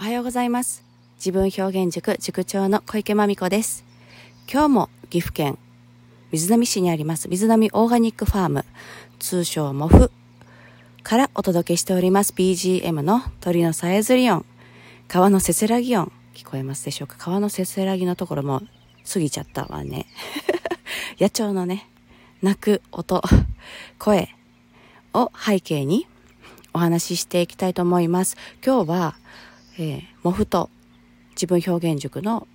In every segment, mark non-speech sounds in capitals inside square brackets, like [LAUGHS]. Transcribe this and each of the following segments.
おはようございます。自分表現塾塾長の小池真美子です。今日も岐阜県水波市にあります水波オーガニックファーム。通称モフ。からお届けしております。BGM の鳥のさえずり音。川のせせらぎ音。聞こえますでしょうか？川のせせらぎのところも過ぎちゃったわね。[LAUGHS] 野鳥のね鳴く音。声を背景にお話ししていきたいと思います。今日は、えー、モフと自分表現塾の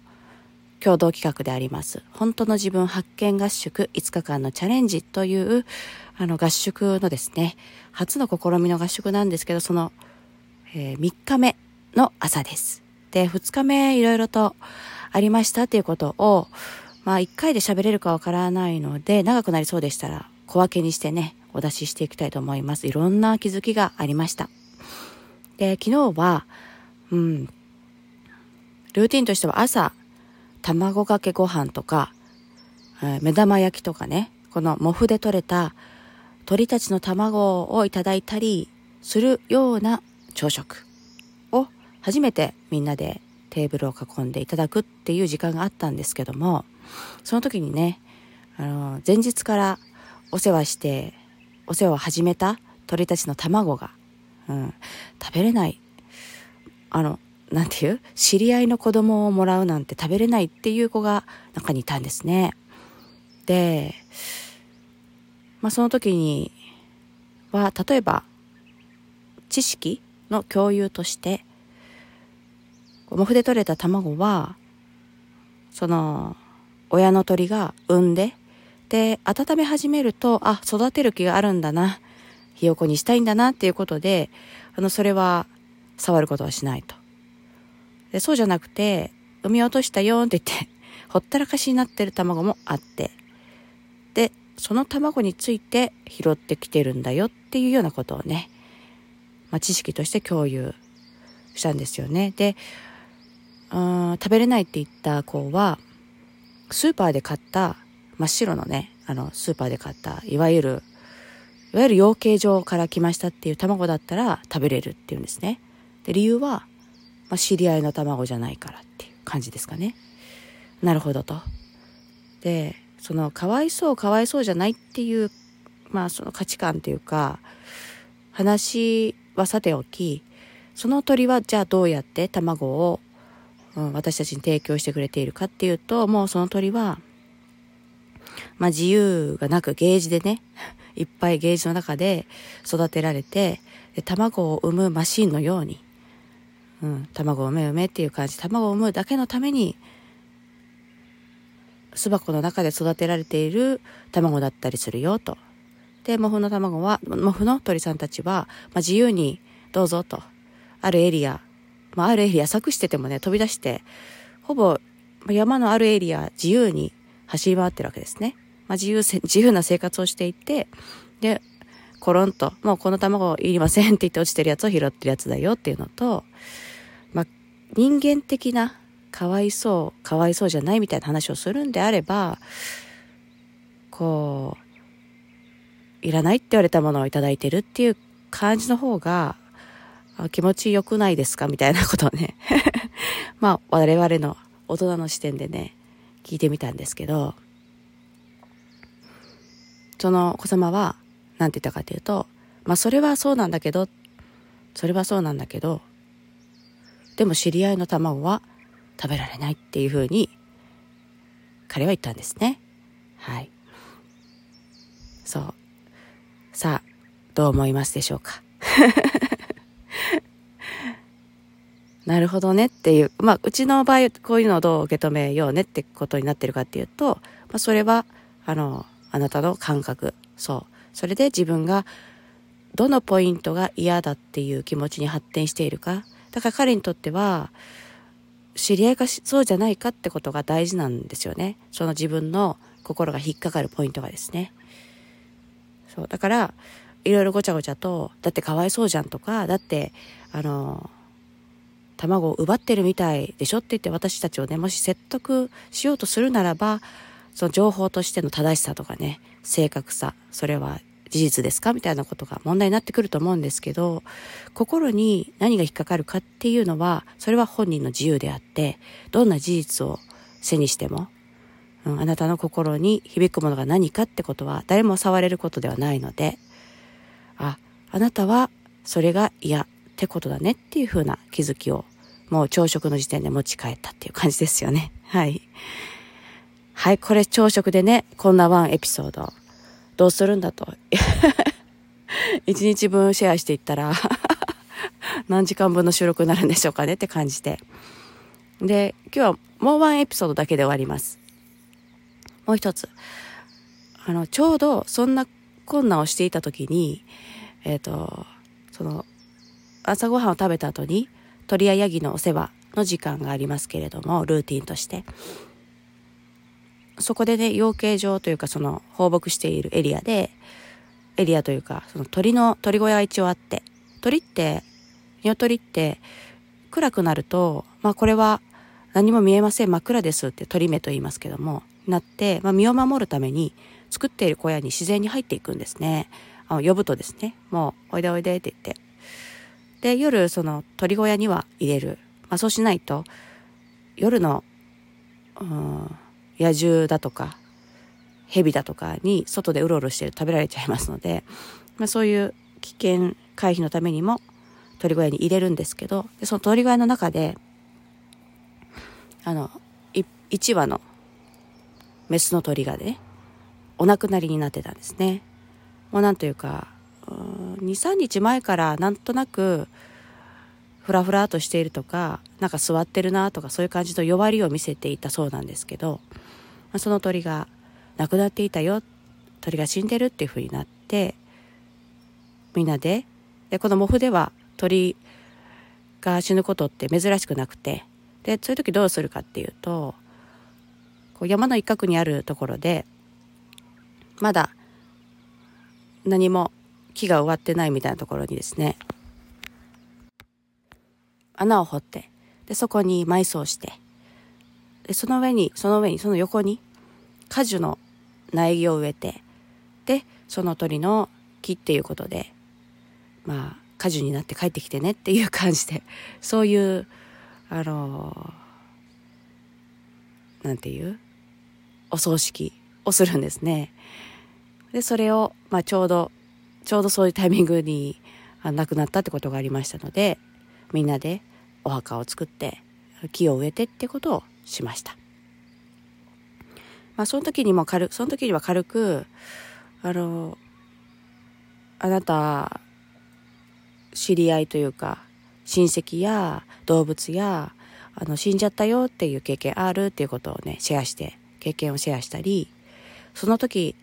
共同企画であります。本当の自分発見合宿5日間のチャレンジというあの合宿のですね初の試みの合宿なんですけどその、えー、3日目の朝です。で2日目いろいろとありましたっていうことをまあ1回で喋れるかわからないので長くなりそうでしたら小分けにしてねお出ししていきたいと思います。いろんな気づきがありました。で昨日はうんルーティンとしては朝卵かけご飯とか、えー、目玉焼きとかね、このモフで採れた鳥たちの卵をいただいたりするような朝食を初めてみんなでテーブルを囲んでいただくっていう時間があったんですけども、その時にね、あの、前日からお世話して、お世話を始めた鳥たちの卵が、うん、食べれない。あの、なんていう？知り合いの子供をもらうなんて食べれないっていう子が中にいたんですね。で、まあその時には、例えば、知識の共有として、モフで取れた卵は、その、親の鳥が産んで、で、温め始めると、あ、育てる気があるんだな、ひよこにしたいんだなっていうことで、あの、それは触ることはしないと。でそうじゃなくて、産み落としたよって言って、ほったらかしになってる卵もあって、で、その卵について拾ってきてるんだよっていうようなことをね、まあ、知識として共有したんですよね。で、うん食べれないって言った子は、スーパーで買った真っ白のね、あの、スーパーで買った、いわゆる、いわゆる養鶏場から来ましたっていう卵だったら食べれるっていうんですね。で、理由は、まあ、知り合いの卵じゃないからっていう感じですかね。なるほどと。で、そのかわいそうかわいそうじゃないっていう、まあその価値観というか、話はさておき、その鳥はじゃあどうやって卵を、うん、私たちに提供してくれているかっていうと、もうその鳥は、まあ自由がなくゲージでね、[LAUGHS] いっぱいゲージの中で育てられて、で卵を産むマシンのように、うん、卵を産め産めっていう感じ卵を産むだけのために巣箱の中で育てられている卵だったりするよと。で、モフの卵は、モフの鳥さんたちは、まあ、自由にどうぞと。あるエリア、まあ、あるエリア柵しててもね、飛び出して、ほぼ山のあるエリア自由に走り回ってるわけですね。まあ、自由せ、[LAUGHS] 自由な生活をしていて、で、コロンと、もうこの卵いりませんって言って落ちてるやつを拾ってるやつだよっていうのと、人間的なかわいそうかわいそうじゃないみたいな話をするんであればこういらないって言われたものを頂いてるっていう感じの方が気持ちよくないですか？みたいなことをね。[LAUGHS] まあ我々の大人の視点でね聞いてみたんですけど。その子様は何て言ったかというとまあそれはそうなんだけどそれはそうなんだけどでも知り合いの卵は食べられないっていうふうに彼は言ったんですね。はい。そう。さあ、どう思いますでしょうか？[LAUGHS] なるほどねっていう、まあ、うちの場合、こういうのをどう受け止めようねってことになってるかっていうと、まあ、それは、あの、あなたの感覚。そう。それで自分が、どのポイントが嫌だっていう気持ちに発展しているか、だから彼にとっては、知り合いがそうじゃないかってことが大事なんですよね。その自分の心が引っかかるポイントがですね。そう。だから、いろいろごちゃごちゃと、だってかわいそうじゃんとか、だって、あの、卵を奪ってるみたいでしょって言って私たちをね、もし説得しようとするならば、その情報としての正しさとかね、正確さ、それは事実ですか？みたいなことが問題になってくると思うんですけど、心に何が引っかかるかっていうのは、それは本人の自由であって、どんな事実を背にしても、うん、あなたの心に響くものが何かってことは誰も触れることではないので、あ、あなたはそれが嫌ってことだねっていうふうな気づきをもう朝食の時点で持ち帰ったっていう感じですよね。はい。はい、これ朝食でね、こんなワンエピソード、どうするんだと。[LAUGHS] 一日分シェアしていったら [LAUGHS] 何時間分の収録になるんでしょうかねって感じで。で、今日はもうワンエピソードだけで終わります。もう一つ。あの、ちょうどそんな困難をしていた時に、えっ、ー、と、その、朝ごはんを食べた後に、鳥やヤギのお世話の時間がありますけれども、ルーティンとして。そこでね、養鶏場というかその放牧しているエリアで、エリアというか、その鳥の、鳥小屋が一応あって、鳥って、鶏って、暗くなると、まあこれは何も見えません、真っ暗ですって鳥目と言いますけども、なって、まあ身を守るために作っている小屋に自然に入っていくんですね。あ呼ぶとですね、もうおいでおいでって言って。で、夜その鳥小屋には入れる。まあそうしないと、夜の、うん、野獣だとか蛇だとかに外でうろうろしてる食べられちゃいますので、まあ、そういう危険回避のためにも鳥小屋に入れるんですけどでその鳥小屋の中であの1羽のメスの鳥がねお亡くなりになってたんですね。もうなんというか23日前からなんとなくフラフラとしているとかなんか座ってるなとかそういう感じの弱りを見せていたそうなんですけどまあ、その鳥が亡くなっていたよ鳥が死んでるっていうふうになってみんなででこのモフでは鳥が死ぬことって珍しくなくてでそういう時どうするかっていうとこう山の一角にあるところでまだ何も木が植わってないみたいなところにですね穴を掘ってでそこに埋葬してでその上にその上にその横に果樹の苗木を植えてでその鳥の木っていうことでまあ果樹になって帰ってきてねっていう感じでそういうあのなんていうお葬式をするんですね。でそれを、まあ、ちょうどちょうどそういうタイミングに亡くなったってことがありましたのでみんなでお墓を作って木を植えてってことをしました。まあ、その時にも軽その時には軽く、あの、あなた、知り合いというか、親戚や動物や、あの、死んじゃったよっていう経験あるっていうことをね、シェアして、経験をシェアしたり、その時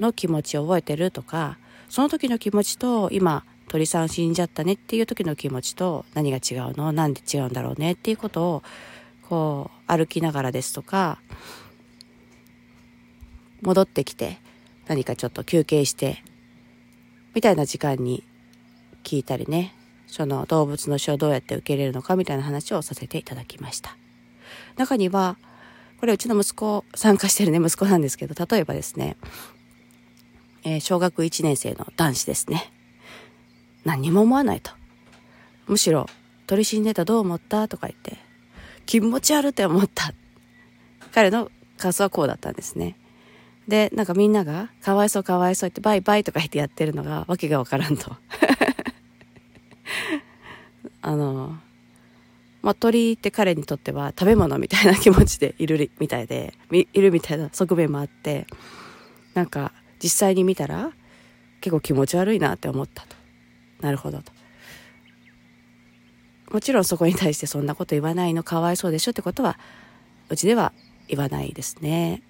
の気持ちを覚えてるとか、その時の気持ちと今、鳥さん死んじゃったねっていう時の気持ちと何が違うの？なんで違うんだろうねっていうことをこう歩きながらですとか戻ってきて何かちょっと休憩してみたいな時間に聞いたりねその動物の死をどうやって受け入れるのかみたいな話をさせていただきました。中にはこれうちの息子参加してるね息子なんですけど例えばですね、えー、小学1年生の男子ですね。何も思わないとむしろ鳥死んでたどう思ったとか言って気持ち悪って思った。彼の感想はこうだったんですね。で、なんかみんなが、かわいそうかわいそうってバイバイとか言ってやってるのがわけがわからんと。[LAUGHS] あの、まあ、鳥って彼にとっては食べ物みたいな気持ちでいるみたいで、いるみたいな側面もあって、なんか実際に見たら結構気持ち悪いなって思ったと。なるほどと。もちろんそこに対してそんなこと言わないのかわいそうでしょってことはうちでは言わないですね。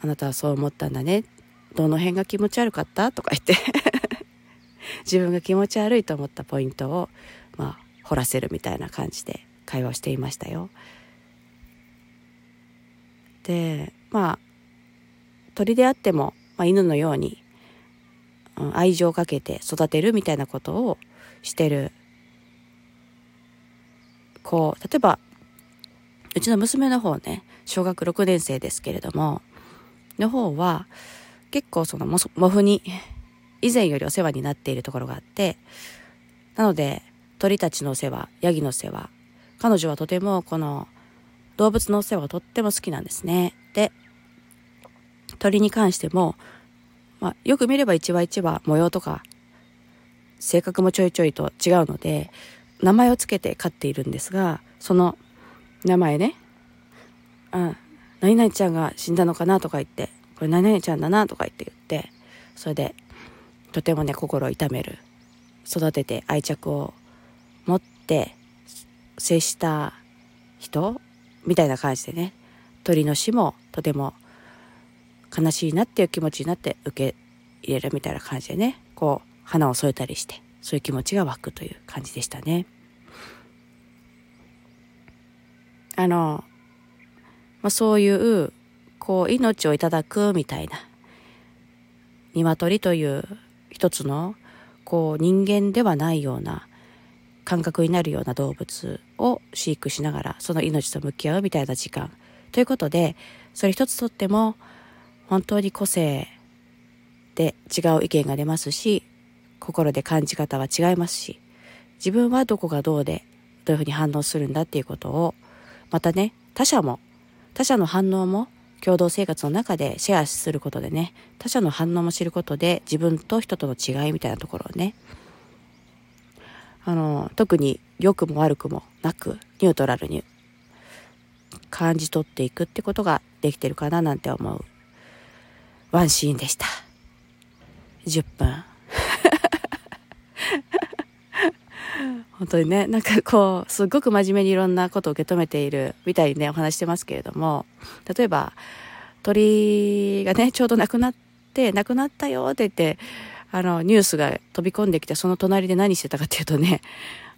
あなたはそう思ったんだね。どの辺が気持ち悪かったとか言って [LAUGHS] 自分が気持ち悪いと思ったポイントを、まあ、掘らせるみたいな感じで会話をしていましたよ。で、まあ、鳥であっても、まあ、犬のように愛情をかけて育てるみたいなことをしてるこう例えばうちの娘の方ね小学6年生ですけれどもの方は結構そのモフに以前よりお世話になっているところがあって、なので鳥たちのお世話、ヤギの世話、彼女はとてもこの動物のお世話がとっても好きなんですね。で、鳥に関しても、まあ、よく見れば一羽一羽模様とか性格もちょいちょいと違うので名前をつけて飼っているんですがその名前ね「うん、何々ちゃんが死んだのかな」とか言って「これ何々ちゃんだな」とか言って言ってそれでとてもね心を痛める育てて愛着を持って接した人みたいな感じでね鳥の死もとても悲しいなっていう気持ちになって受け入れるみたいな感じでねこう花を添えたりしてそういう気持ちが湧くという感じでしたね。あの、まあ、そういうこう命をいただくみたいな鶏という一つのこう人間ではないような感覚になるような動物を飼育しながらその命と向き合うみたいな時間ということでそれ一つとっても本当に個性で違う意見が出ますし心で感じ方は違いますし自分はどこがどうでどういうふうに反応するんだっていうことをまたね他者も他者の反応も共同生活の中でシェアすることでね他者の反応も知ることで自分と人との違いみたいなところをねあの特に良くも悪くもなくニュートラルに感じ取っていくってことができてるかななんて思う。ワンシーンでした。10分。[LAUGHS] 本当にね、なんかこう、すっごく真面目にいろんなことを受け止めているみたいにね、お話してますけれども、例えば、鳥がね、ちょうど亡くなって、亡くなったよって言って、あの、ニュースが飛び込んできて、その隣で何してたかっていうとね、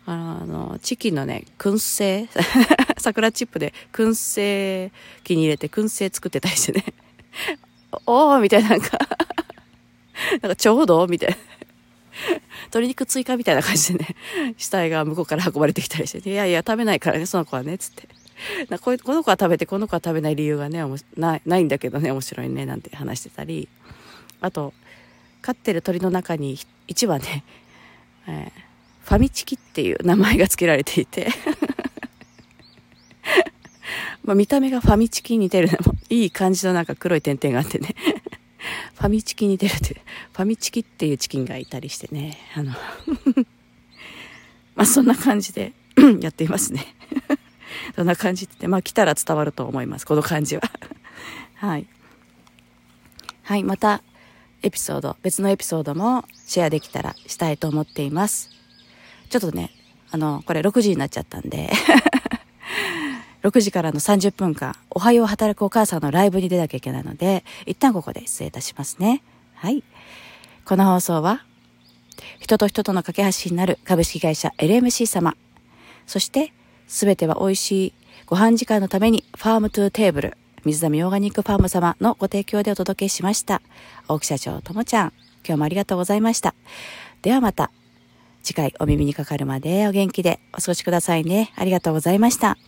あの、チキンのね、燻製 [LAUGHS] 桜チップで燻製機に入れて燻製作ってたりしてね、おーみたいななんか [LAUGHS] なんかちょうどみたいな。鶏肉追加みたいな感じでね、死体が向こうから運ばれてきたりして、いやいや、食べないからね、その子はね、つって。なここの子は食べて、この子は食べない理由がね、ないないんだけどね、面白いね、なんて話してたり。あと、飼ってる鳥の中に1羽ね、えー、ファミチキっていう名前が付けられていてまあ見た目がファミチキに似てる。いい感じのなんか黒い点々があってね [LAUGHS] ファミチキに出るって、ファミチキっていうチキンがいたりしてね、あの [LAUGHS] まあそんな感じで [COUGHS] やっていますね [LAUGHS] そんな感じって、まあ来たら伝わると思います、この感じははい。はい、またエピソード、別のエピソードもシェアできたらしたいと思っています。ちょっとね、あの、これ6時になっちゃったんで6時からの30分間、おはよう働くお母さんのライブに出なきゃいけないので、一旦ここで失礼いたしますね。はい。この放送は、人と人との架け橋になる株式会社 LMC 様、そして、すべては美味しいご飯時間のためにファームトゥーテーブル、水溜オーガニックファーム様のご提供でお届けしました。大木社長ともちゃん、今日もありがとうございました。ではまた、次回お耳にかかるまでお元気でお過ごしくださいね。ありがとうございました。